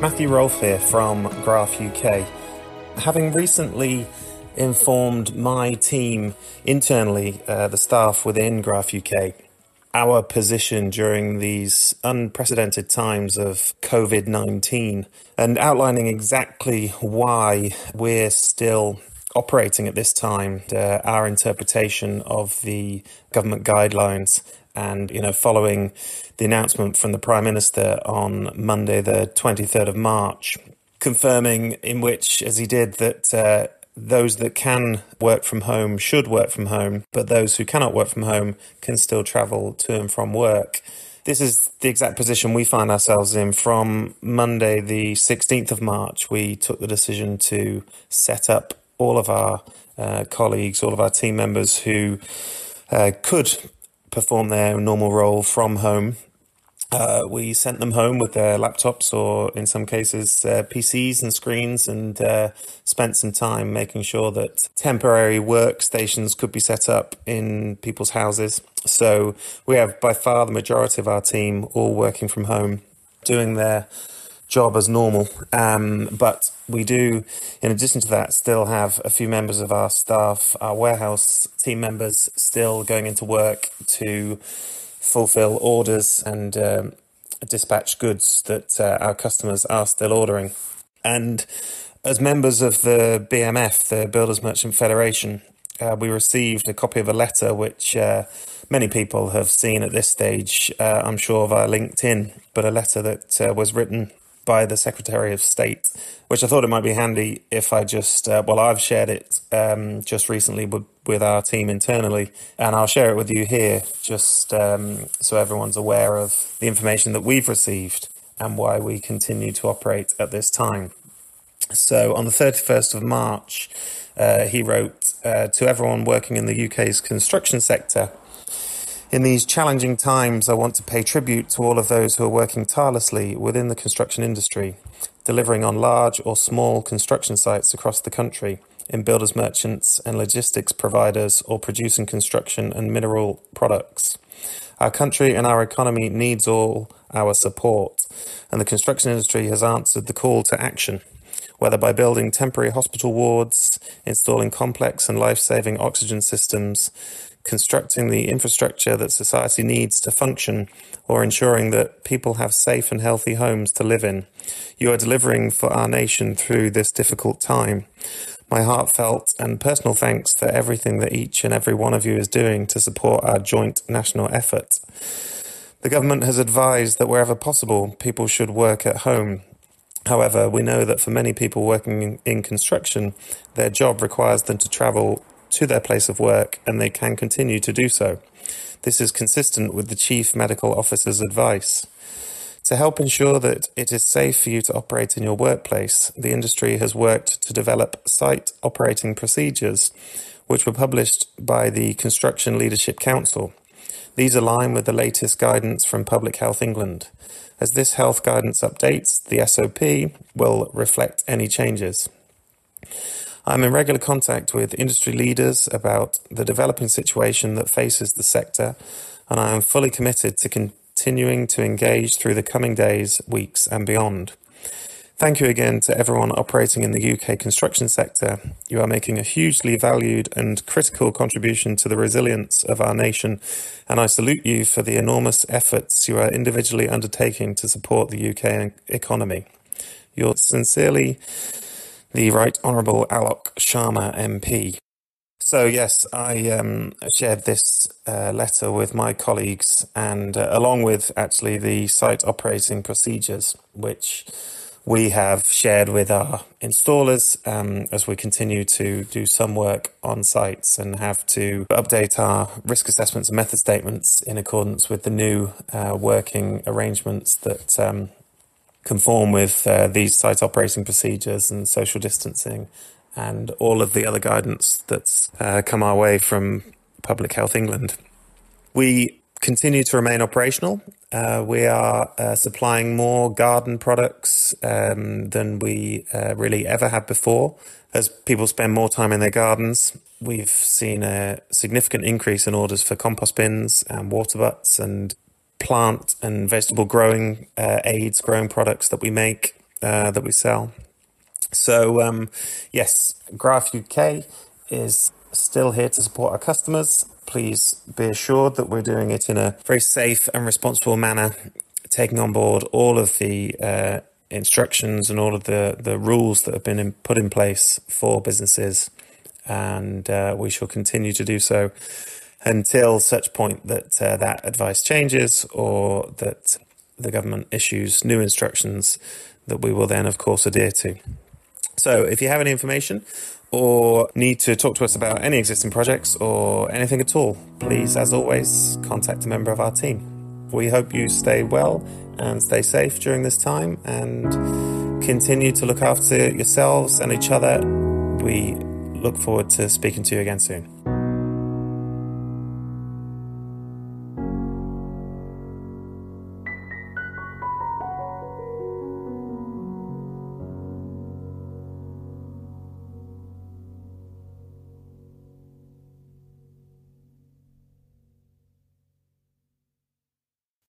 Matthew Rolfe here from GRAF UK. Having recently informed my team internally, uh, the staff within GRAF UK, our position during these unprecedented times of COVID 19 and outlining exactly why we're still operating at this time, uh, our interpretation of the government guidelines and you know following the announcement from the prime minister on Monday the 23rd of March confirming in which as he did that uh, those that can work from home should work from home but those who cannot work from home can still travel to and from work. This is the exact position we find ourselves in from Monday the 16th of March. We took the decision to set up all of our uh, colleagues all of our team members who uh, could perform their normal role from home. Uh, we sent them home with their laptops or, in some cases, uh, PCs and screens, and uh, spent some time making sure that temporary workstations could be set up in people's houses. So we have by far the majority of our team all working from home, doing their job as normal. Um, but we do, in addition to that, still have a few members of our staff, our warehouse team members, still going into work to fulfill orders and um, dispatch goods that uh, our customers are still ordering. And as members of the BMF, the Builders Merchant Federation, uh, we received a copy of a letter which uh, many people have seen at this stage, uh, I'm sure via LinkedIn, but a letter that uh, was written by the Secretary of State, which I thought it might be handy if I just, uh, well, I've shared it um, just recently with, with our team internally, and I'll share it with you here just um, so everyone's aware of the information that we've received and why we continue to operate at this time. So on the 31st of March, uh, he wrote uh, to everyone working in the UK's construction sector in these challenging times, I want to pay tribute to all of those who are working tirelessly within the construction industry, delivering on large or small construction sites across the country, in builders merchants and logistics providers, or producing construction and mineral products. Our country and our economy needs all our support, and the construction industry has answered the call to action whether by building temporary hospital wards, installing complex and life saving oxygen systems, constructing the infrastructure that society needs to function, or ensuring that people have safe and healthy homes to live in. You are delivering for our nation through this difficult time. My heartfelt and personal thanks for everything that each and every one of you is doing to support our joint national effort. The government has advised that wherever possible, people should work at home. However, we know that for many people working in construction, their job requires them to travel to their place of work and they can continue to do so. This is consistent with the Chief Medical Officer's advice. To help ensure that it is safe for you to operate in your workplace, the industry has worked to develop site operating procedures, which were published by the Construction Leadership Council. These align with the latest guidance from Public Health England. As this health guidance updates, the SOP will reflect any changes. I'm in regular contact with industry leaders about the developing situation that faces the sector, and I am fully committed to continuing to engage through the coming days, weeks, and beyond. Thank you again to everyone operating in the UK construction sector. You are making a hugely valued and critical contribution to the resilience of our nation, and I salute you for the enormous efforts you are individually undertaking to support the UK economy. Yours sincerely, the Right Honourable Alok Sharma MP. So, yes, I um, shared this uh, letter with my colleagues and uh, along with actually the site operating procedures, which we have shared with our installers um, as we continue to do some work on sites and have to update our risk assessments and method statements in accordance with the new uh, working arrangements that um, conform with uh, these site operating procedures and social distancing and all of the other guidance that's uh, come our way from Public Health England. We continue to remain operational. Uh, we are uh, supplying more garden products um, than we uh, really ever had before. As people spend more time in their gardens, we've seen a significant increase in orders for compost bins and water butts and plant and vegetable growing uh, aids, growing products that we make. uh, that we sell. So, um, yes, GRAF UK is still here to support our customers. Please be assured that we're doing it in a very safe and responsible manner, taking on board all of the uh, instructions and all of the, the rules that have been in, put in place for businesses. And uh, we shall continue to do so until such point that uh, that advice changes or that the government issues new instructions that we will then, of course, adhere to. So if you have any information or need to talk to us about any existing projects or anything at all, please, as always, contact a member of our team. We hope you stay well and stay safe during this time and continue to look after yourselves and each other. We look forward to speaking to you again soon.